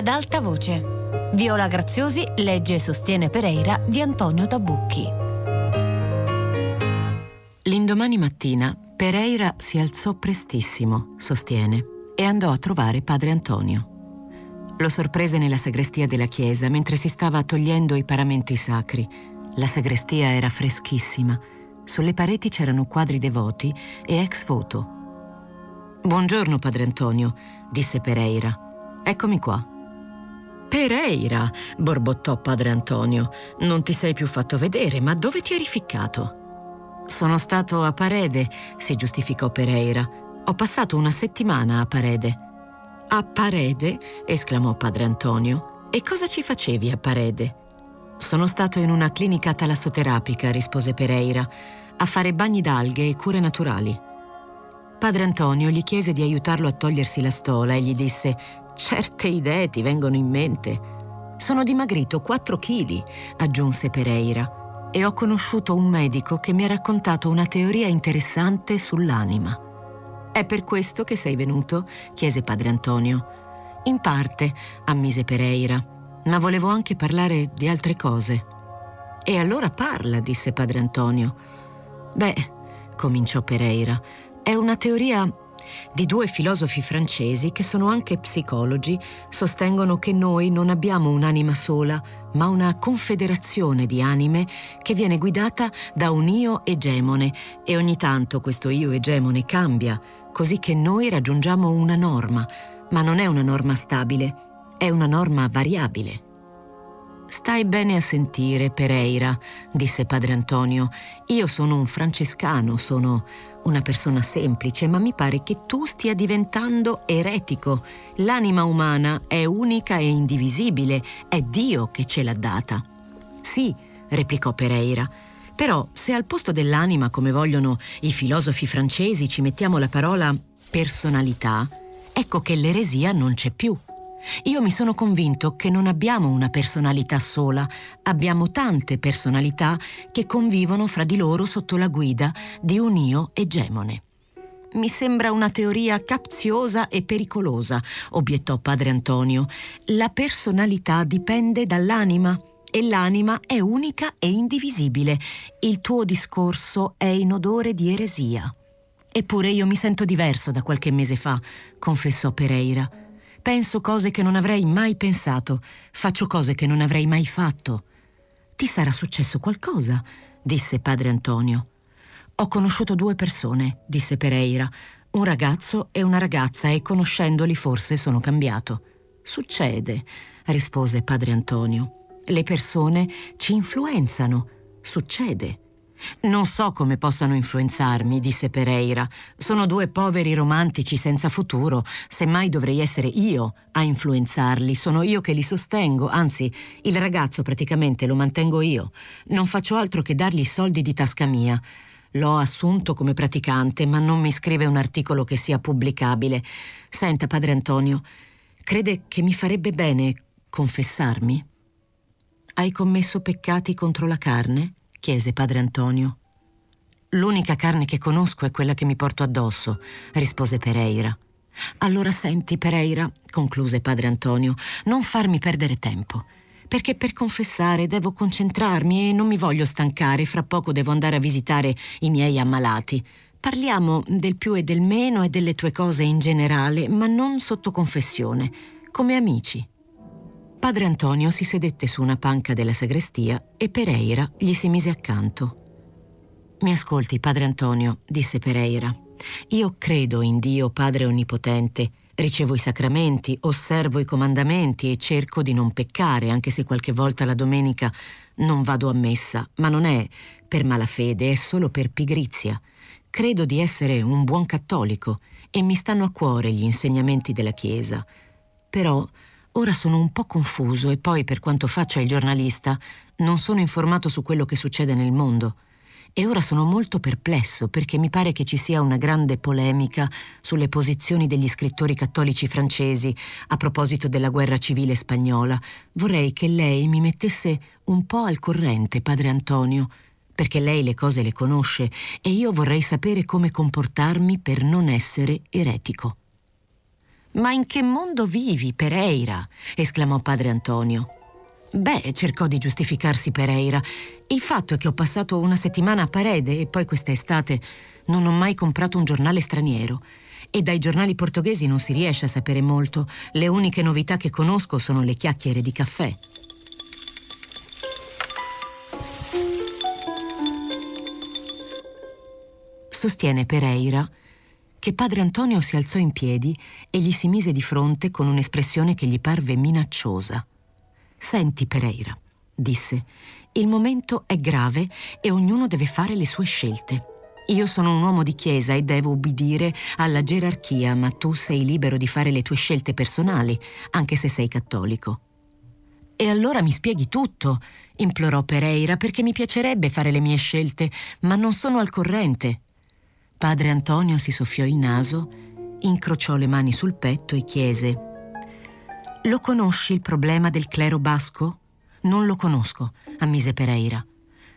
Ad alta voce. Viola Graziosi legge e sostiene Pereira di Antonio Tabucchi. L'indomani mattina Pereira si alzò prestissimo, sostiene, e andò a trovare padre Antonio. Lo sorprese nella sagrestia della chiesa mentre si stava togliendo i paramenti sacri. La sagrestia era freschissima. Sulle pareti c'erano quadri devoti e ex foto. Buongiorno, padre Antonio, disse Pereira. Eccomi qua. Pereira, borbottò padre Antonio. Non ti sei più fatto vedere, ma dove ti eri ficcato? Sono stato a Parede, si giustificò Pereira. Ho passato una settimana a Parede. A Parede? esclamò padre Antonio. E cosa ci facevi a Parede? Sono stato in una clinica talassoterapica, rispose Pereira, a fare bagni d'alghe e cure naturali. Padre Antonio gli chiese di aiutarlo a togliersi la stola e gli disse Certe idee ti vengono in mente. Sono dimagrito 4 chili, aggiunse Pereira, e ho conosciuto un medico che mi ha raccontato una teoria interessante sull'anima. È per questo che sei venuto? chiese padre Antonio. In parte, ammise Pereira, ma volevo anche parlare di altre cose. E allora parla, disse padre Antonio. Beh, cominciò Pereira, è una teoria di due filosofi francesi che sono anche psicologi, sostengono che noi non abbiamo un'anima sola, ma una confederazione di anime che viene guidata da un io egemone e ogni tanto questo io egemone cambia così che noi raggiungiamo una norma, ma non è una norma stabile, è una norma variabile. Stai bene a sentire, Pereira, disse padre Antonio. Io sono un francescano, sono una persona semplice, ma mi pare che tu stia diventando eretico. L'anima umana è unica e indivisibile, è Dio che ce l'ha data. Sì, replicò Pereira, però se al posto dell'anima, come vogliono i filosofi francesi, ci mettiamo la parola personalità, ecco che l'eresia non c'è più. Io mi sono convinto che non abbiamo una personalità sola, abbiamo tante personalità che convivono fra di loro sotto la guida di un io egemone. Mi sembra una teoria capziosa e pericolosa, obiettò padre Antonio. La personalità dipende dall'anima e l'anima è unica e indivisibile. Il tuo discorso è in odore di eresia. Eppure io mi sento diverso da qualche mese fa, confessò Pereira. Penso cose che non avrei mai pensato, faccio cose che non avrei mai fatto. Ti sarà successo qualcosa? disse padre Antonio. Ho conosciuto due persone, disse Pereira, un ragazzo e una ragazza e conoscendoli forse sono cambiato. Succede, rispose padre Antonio. Le persone ci influenzano. Succede. Non so come possano influenzarmi, disse Pereira. Sono due poveri romantici senza futuro. Semmai dovrei essere io a influenzarli. Sono io che li sostengo. Anzi, il ragazzo praticamente lo mantengo io. Non faccio altro che dargli soldi di tasca mia. L'ho assunto come praticante, ma non mi scrive un articolo che sia pubblicabile. Senta, padre Antonio, crede che mi farebbe bene confessarmi? Hai commesso peccati contro la carne? Chiese padre Antonio. L'unica carne che conosco è quella che mi porto addosso, rispose Pereira. Allora senti, Pereira, concluse padre Antonio, non farmi perdere tempo, perché per confessare devo concentrarmi e non mi voglio stancare, fra poco devo andare a visitare i miei ammalati. Parliamo del più e del meno e delle tue cose in generale, ma non sotto confessione, come amici. Padre Antonio si sedette su una panca della sagrestia e Pereira gli si mise accanto. Mi ascolti, padre Antonio, disse Pereira. Io credo in Dio Padre Onnipotente, ricevo i sacramenti, osservo i comandamenti e cerco di non peccare, anche se qualche volta la domenica non vado a messa, ma non è per malafede, è solo per pigrizia. Credo di essere un buon cattolico e mi stanno a cuore gli insegnamenti della Chiesa. Però Ora sono un po' confuso e poi, per quanto faccia il giornalista, non sono informato su quello che succede nel mondo. E ora sono molto perplesso perché mi pare che ci sia una grande polemica sulle posizioni degli scrittori cattolici francesi a proposito della guerra civile spagnola. Vorrei che lei mi mettesse un po' al corrente, padre Antonio, perché lei le cose le conosce e io vorrei sapere come comportarmi per non essere eretico. Ma in che mondo vivi, Pereira? esclamò padre Antonio. Beh, cercò di giustificarsi Pereira. Il fatto è che ho passato una settimana a Parede e poi quest'estate non ho mai comprato un giornale straniero. E dai giornali portoghesi non si riesce a sapere molto. Le uniche novità che conosco sono le chiacchiere di caffè. Sostiene Pereira che padre Antonio si alzò in piedi e gli si mise di fronte con un'espressione che gli parve minacciosa. Senti, Pereira, disse, il momento è grave e ognuno deve fare le sue scelte. Io sono un uomo di chiesa e devo ubbidire alla gerarchia, ma tu sei libero di fare le tue scelte personali, anche se sei cattolico. E allora mi spieghi tutto, implorò Pereira, perché mi piacerebbe fare le mie scelte, ma non sono al corrente. Padre Antonio si soffiò il naso, incrociò le mani sul petto e chiese lo conosci il problema del clero basco? Non lo conosco, ammise Pereira.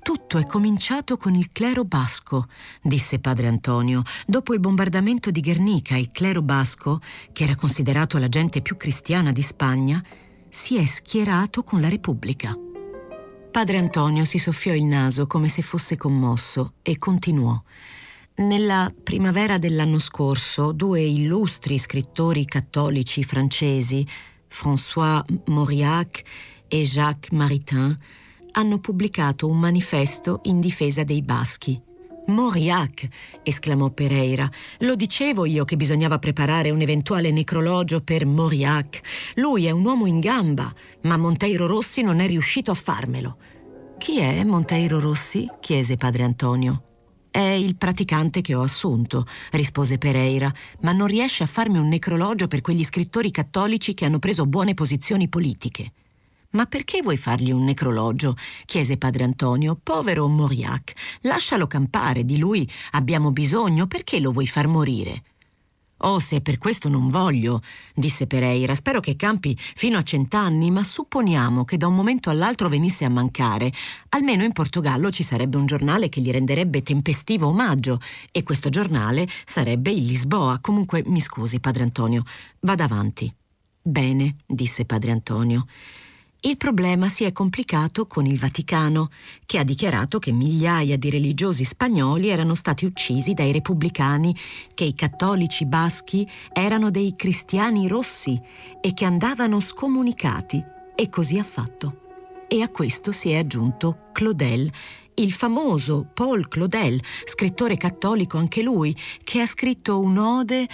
Tutto è cominciato con il clero basco, disse padre Antonio. Dopo il bombardamento di Guernica, il clero basco, che era considerato la gente più cristiana di Spagna, si è schierato con la Repubblica. Padre Antonio si soffiò il naso come se fosse commosso e continuò. Nella primavera dell'anno scorso, due illustri scrittori cattolici francesi, François Mauriac e Jacques Maritain, hanno pubblicato un manifesto in difesa dei baschi. Mauriac, esclamò Pereira. Lo dicevo io che bisognava preparare un eventuale necrologio per Mauriac. Lui è un uomo in gamba, ma Monteiro Rossi non è riuscito a farmelo. Chi è Monteiro Rossi? chiese padre Antonio. È il praticante che ho assunto, rispose Pereira, ma non riesce a farmi un necrologio per quegli scrittori cattolici che hanno preso buone posizioni politiche. Ma perché vuoi fargli un necrologio? chiese padre Antonio. Povero Mauriac, lascialo campare, di lui abbiamo bisogno, perché lo vuoi far morire? Oh, se per questo non voglio, disse Pereira, spero che campi fino a cent'anni, ma supponiamo che da un momento all'altro venisse a mancare. Almeno in Portogallo ci sarebbe un giornale che gli renderebbe tempestivo omaggio, e questo giornale sarebbe il Lisboa. Comunque, mi scusi, padre Antonio, vada avanti. Bene, disse padre Antonio. Il problema si è complicato con il Vaticano, che ha dichiarato che migliaia di religiosi spagnoli erano stati uccisi dai repubblicani, che i cattolici baschi erano dei cristiani rossi e che andavano scomunicati. E così ha fatto. E a questo si è aggiunto Claudel, il famoso Paul Claudel, scrittore cattolico anche lui, che ha scritto un'ode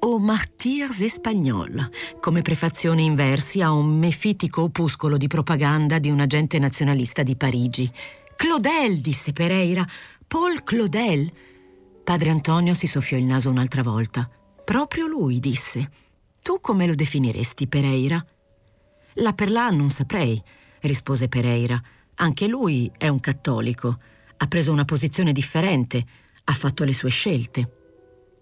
o Martyrs Espagnol, come prefazione in versi a un mefitico opuscolo di propaganda di un agente nazionalista di Parigi. Claudel, disse Pereira. Paul Claudel. Padre Antonio si soffiò il naso un'altra volta. Proprio lui, disse. Tu come lo definiresti, Pereira? La per là non saprei, rispose Pereira. Anche lui è un cattolico. Ha preso una posizione differente, ha fatto le sue scelte.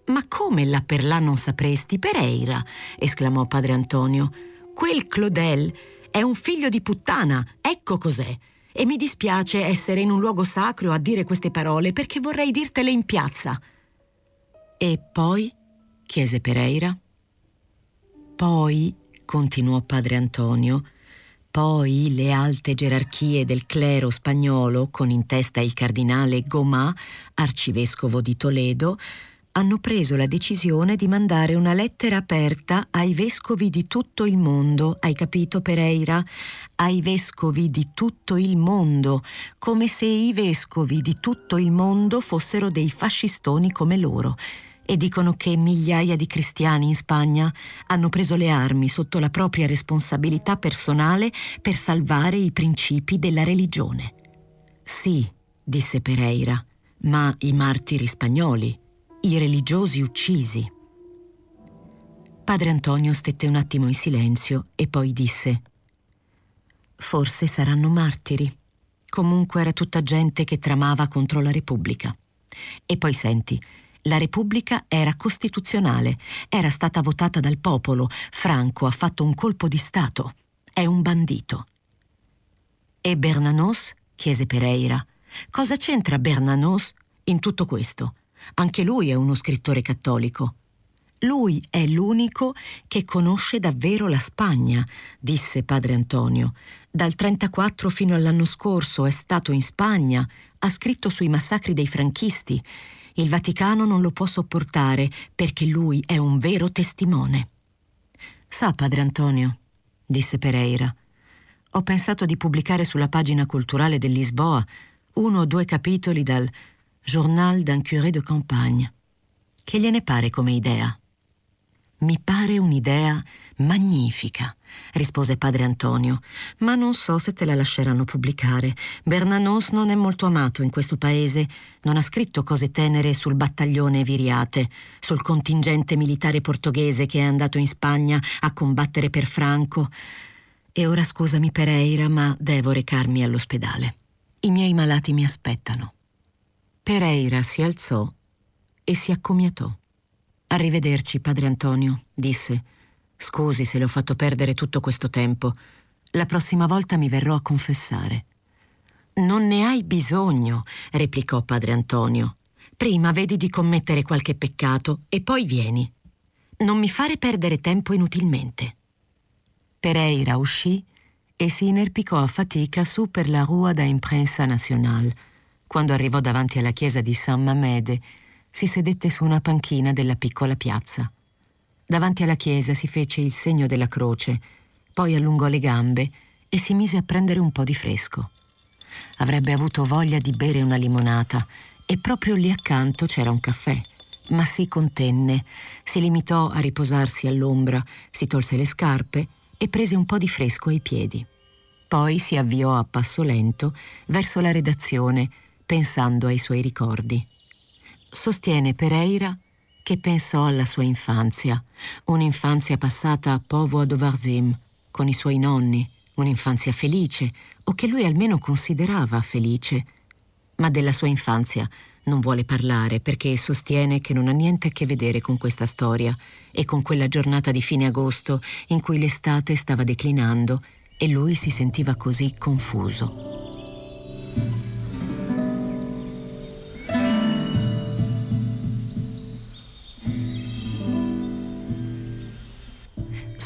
Ma come là per là non sapresti, Pereira? esclamò padre Antonio. Quel Claudel è un figlio di puttana, ecco cos'è. E mi dispiace essere in un luogo sacro a dire queste parole perché vorrei dirtele in piazza. E poi? chiese Pereira. Poi, continuò padre Antonio, poi le alte gerarchie del clero spagnolo, con in testa il cardinale Gomà, arcivescovo di Toledo, hanno preso la decisione di mandare una lettera aperta ai vescovi di tutto il mondo, hai capito Pereira? Ai vescovi di tutto il mondo, come se i vescovi di tutto il mondo fossero dei fascistoni come loro. E dicono che migliaia di cristiani in Spagna hanno preso le armi sotto la propria responsabilità personale per salvare i principi della religione. Sì, disse Pereira, ma i martiri spagnoli i religiosi uccisi. Padre Antonio stette un attimo in silenzio e poi disse Forse saranno martiri. Comunque era tutta gente che tramava contro la Repubblica. E poi senti, la Repubblica era costituzionale, era stata votata dal popolo, Franco ha fatto un colpo di Stato, è un bandito. E Bernanos? chiese Pereira. Cosa c'entra Bernanos in tutto questo? Anche lui è uno scrittore cattolico. Lui è l'unico che conosce davvero la Spagna, disse padre Antonio. Dal 34 fino all'anno scorso è stato in Spagna, ha scritto sui massacri dei franchisti. Il Vaticano non lo può sopportare perché lui è un vero testimone. Sa, padre Antonio, disse Pereira, ho pensato di pubblicare sulla pagina culturale del Lisboa uno o due capitoli dal Journal d'un curé de campagne. Che gliene pare come idea? Mi pare un'idea magnifica, rispose padre Antonio, ma non so se te la lasceranno pubblicare. Bernanos non è molto amato in questo paese. Non ha scritto cose tenere sul battaglione Viriate, sul contingente militare portoghese che è andato in Spagna a combattere per Franco. E ora scusami Pereira, ma devo recarmi all'ospedale. I miei malati mi aspettano. Pereira si alzò e si accomiatò. Arrivederci, padre Antonio, disse. Scusi se le ho fatto perdere tutto questo tempo. La prossima volta mi verrò a confessare. Non ne hai bisogno, replicò padre Antonio. Prima vedi di commettere qualche peccato e poi vieni. Non mi fare perdere tempo inutilmente. Pereira uscì e si inerpicò a fatica su per la Rua da Imprensa Nacional. Quando arrivò davanti alla chiesa di San Mamede, si sedette su una panchina della piccola piazza. Davanti alla chiesa si fece il segno della croce, poi allungò le gambe e si mise a prendere un po' di fresco. Avrebbe avuto voglia di bere una limonata e proprio lì accanto c'era un caffè, ma si contenne, si limitò a riposarsi all'ombra, si tolse le scarpe e prese un po' di fresco ai piedi. Poi si avviò a passo lento verso la redazione, pensando ai suoi ricordi. Sostiene Pereira che pensò alla sua infanzia, un'infanzia passata a Povo ad Ovarzim, con i suoi nonni, un'infanzia felice, o che lui almeno considerava felice. Ma della sua infanzia non vuole parlare perché sostiene che non ha niente a che vedere con questa storia e con quella giornata di fine agosto in cui l'estate stava declinando e lui si sentiva così confuso.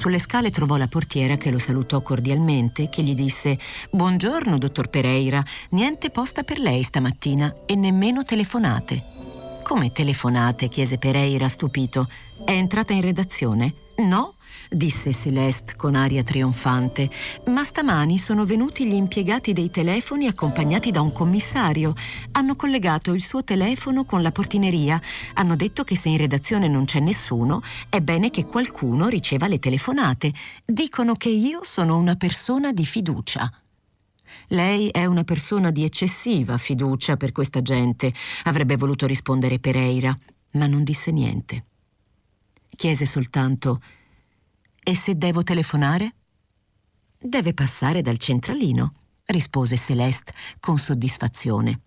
Sulle scale trovò la portiera che lo salutò cordialmente, che gli disse Buongiorno, dottor Pereira, niente posta per lei stamattina e nemmeno telefonate. Come telefonate? chiese Pereira stupito. È entrata in redazione? No, disse Celeste con aria trionfante, ma stamani sono venuti gli impiegati dei telefoni accompagnati da un commissario. Hanno collegato il suo telefono con la portineria. Hanno detto che se in redazione non c'è nessuno, è bene che qualcuno riceva le telefonate. Dicono che io sono una persona di fiducia. Lei è una persona di eccessiva fiducia per questa gente, avrebbe voluto rispondere Pereira, ma non disse niente. Chiese soltanto e se devo telefonare? Deve passare dal centralino, rispose Celeste con soddisfazione.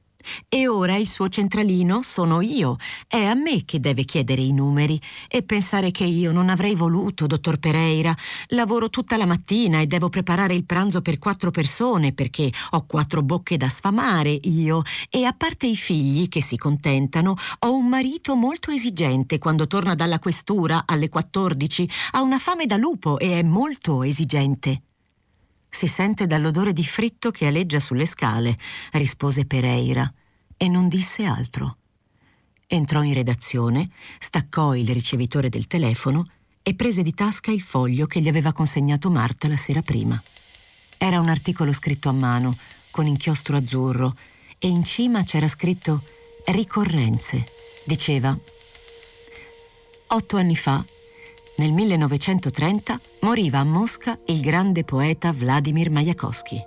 E ora il suo centralino sono io. È a me che deve chiedere i numeri. E pensare che io non avrei voluto, dottor Pereira. Lavoro tutta la mattina e devo preparare il pranzo per quattro persone perché ho quattro bocche da sfamare io. E a parte i figli che si contentano, ho un marito molto esigente quando torna dalla questura alle 14. Ha una fame da lupo e è molto esigente. Si sente dall'odore di fritto che aleggia sulle scale, rispose Pereira, e non disse altro. Entrò in redazione, staccò il ricevitore del telefono e prese di tasca il foglio che gli aveva consegnato Marta la sera prima. Era un articolo scritto a mano, con inchiostro azzurro, e in cima c'era scritto Ricorrenze. Diceva Otto anni fa nel 1930 moriva a Mosca il grande poeta Vladimir Majakovsky.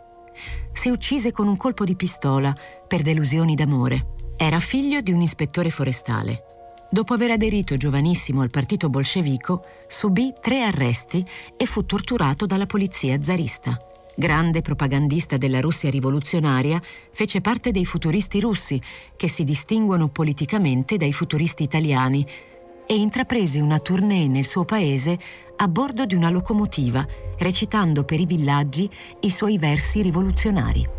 Si uccise con un colpo di pistola per delusioni d'amore. Era figlio di un ispettore forestale. Dopo aver aderito giovanissimo al partito bolscevico, subì tre arresti e fu torturato dalla polizia zarista. Grande propagandista della Russia rivoluzionaria, fece parte dei futuristi russi, che si distinguono politicamente dai futuristi italiani, e intraprese una tournée nel suo paese a bordo di una locomotiva, recitando per i villaggi i suoi versi rivoluzionari.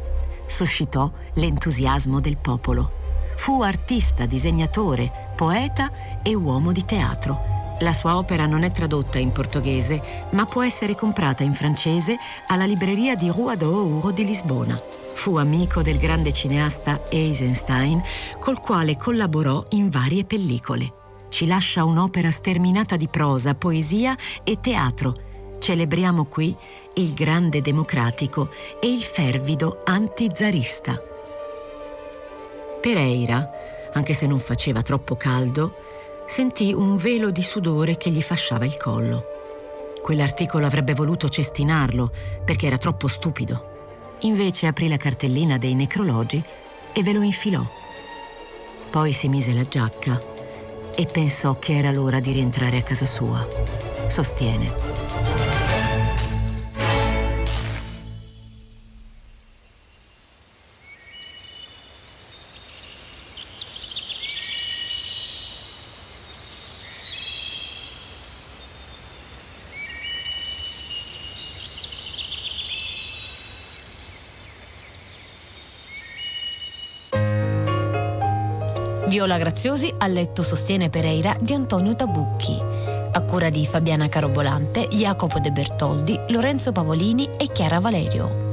Suscitò l'entusiasmo del popolo. Fu artista, disegnatore, poeta e uomo di teatro La sua opera non è tradotta in portoghese, ma può essere comprata in francese alla libreria di Rua do Ouro di Lisbona. Fu amico del grande cineasta Eisenstein, col quale collaborò in varie pellicole. Ci lascia un'opera sterminata di prosa, poesia e teatro. Celebriamo qui il grande democratico e il fervido antizarista. Pereira, anche se non faceva troppo caldo, sentì un velo di sudore che gli fasciava il collo. Quell'articolo avrebbe voluto cestinarlo perché era troppo stupido. Invece aprì la cartellina dei necrologi e ve lo infilò. Poi si mise la giacca e pensò che era l'ora di rientrare a casa sua. Sostiene. Viola Graziosi a letto sostiene Pereira di Antonio Tabucchi. A cura di Fabiana Carobolante, Jacopo De Bertoldi, Lorenzo Pavolini e Chiara Valerio.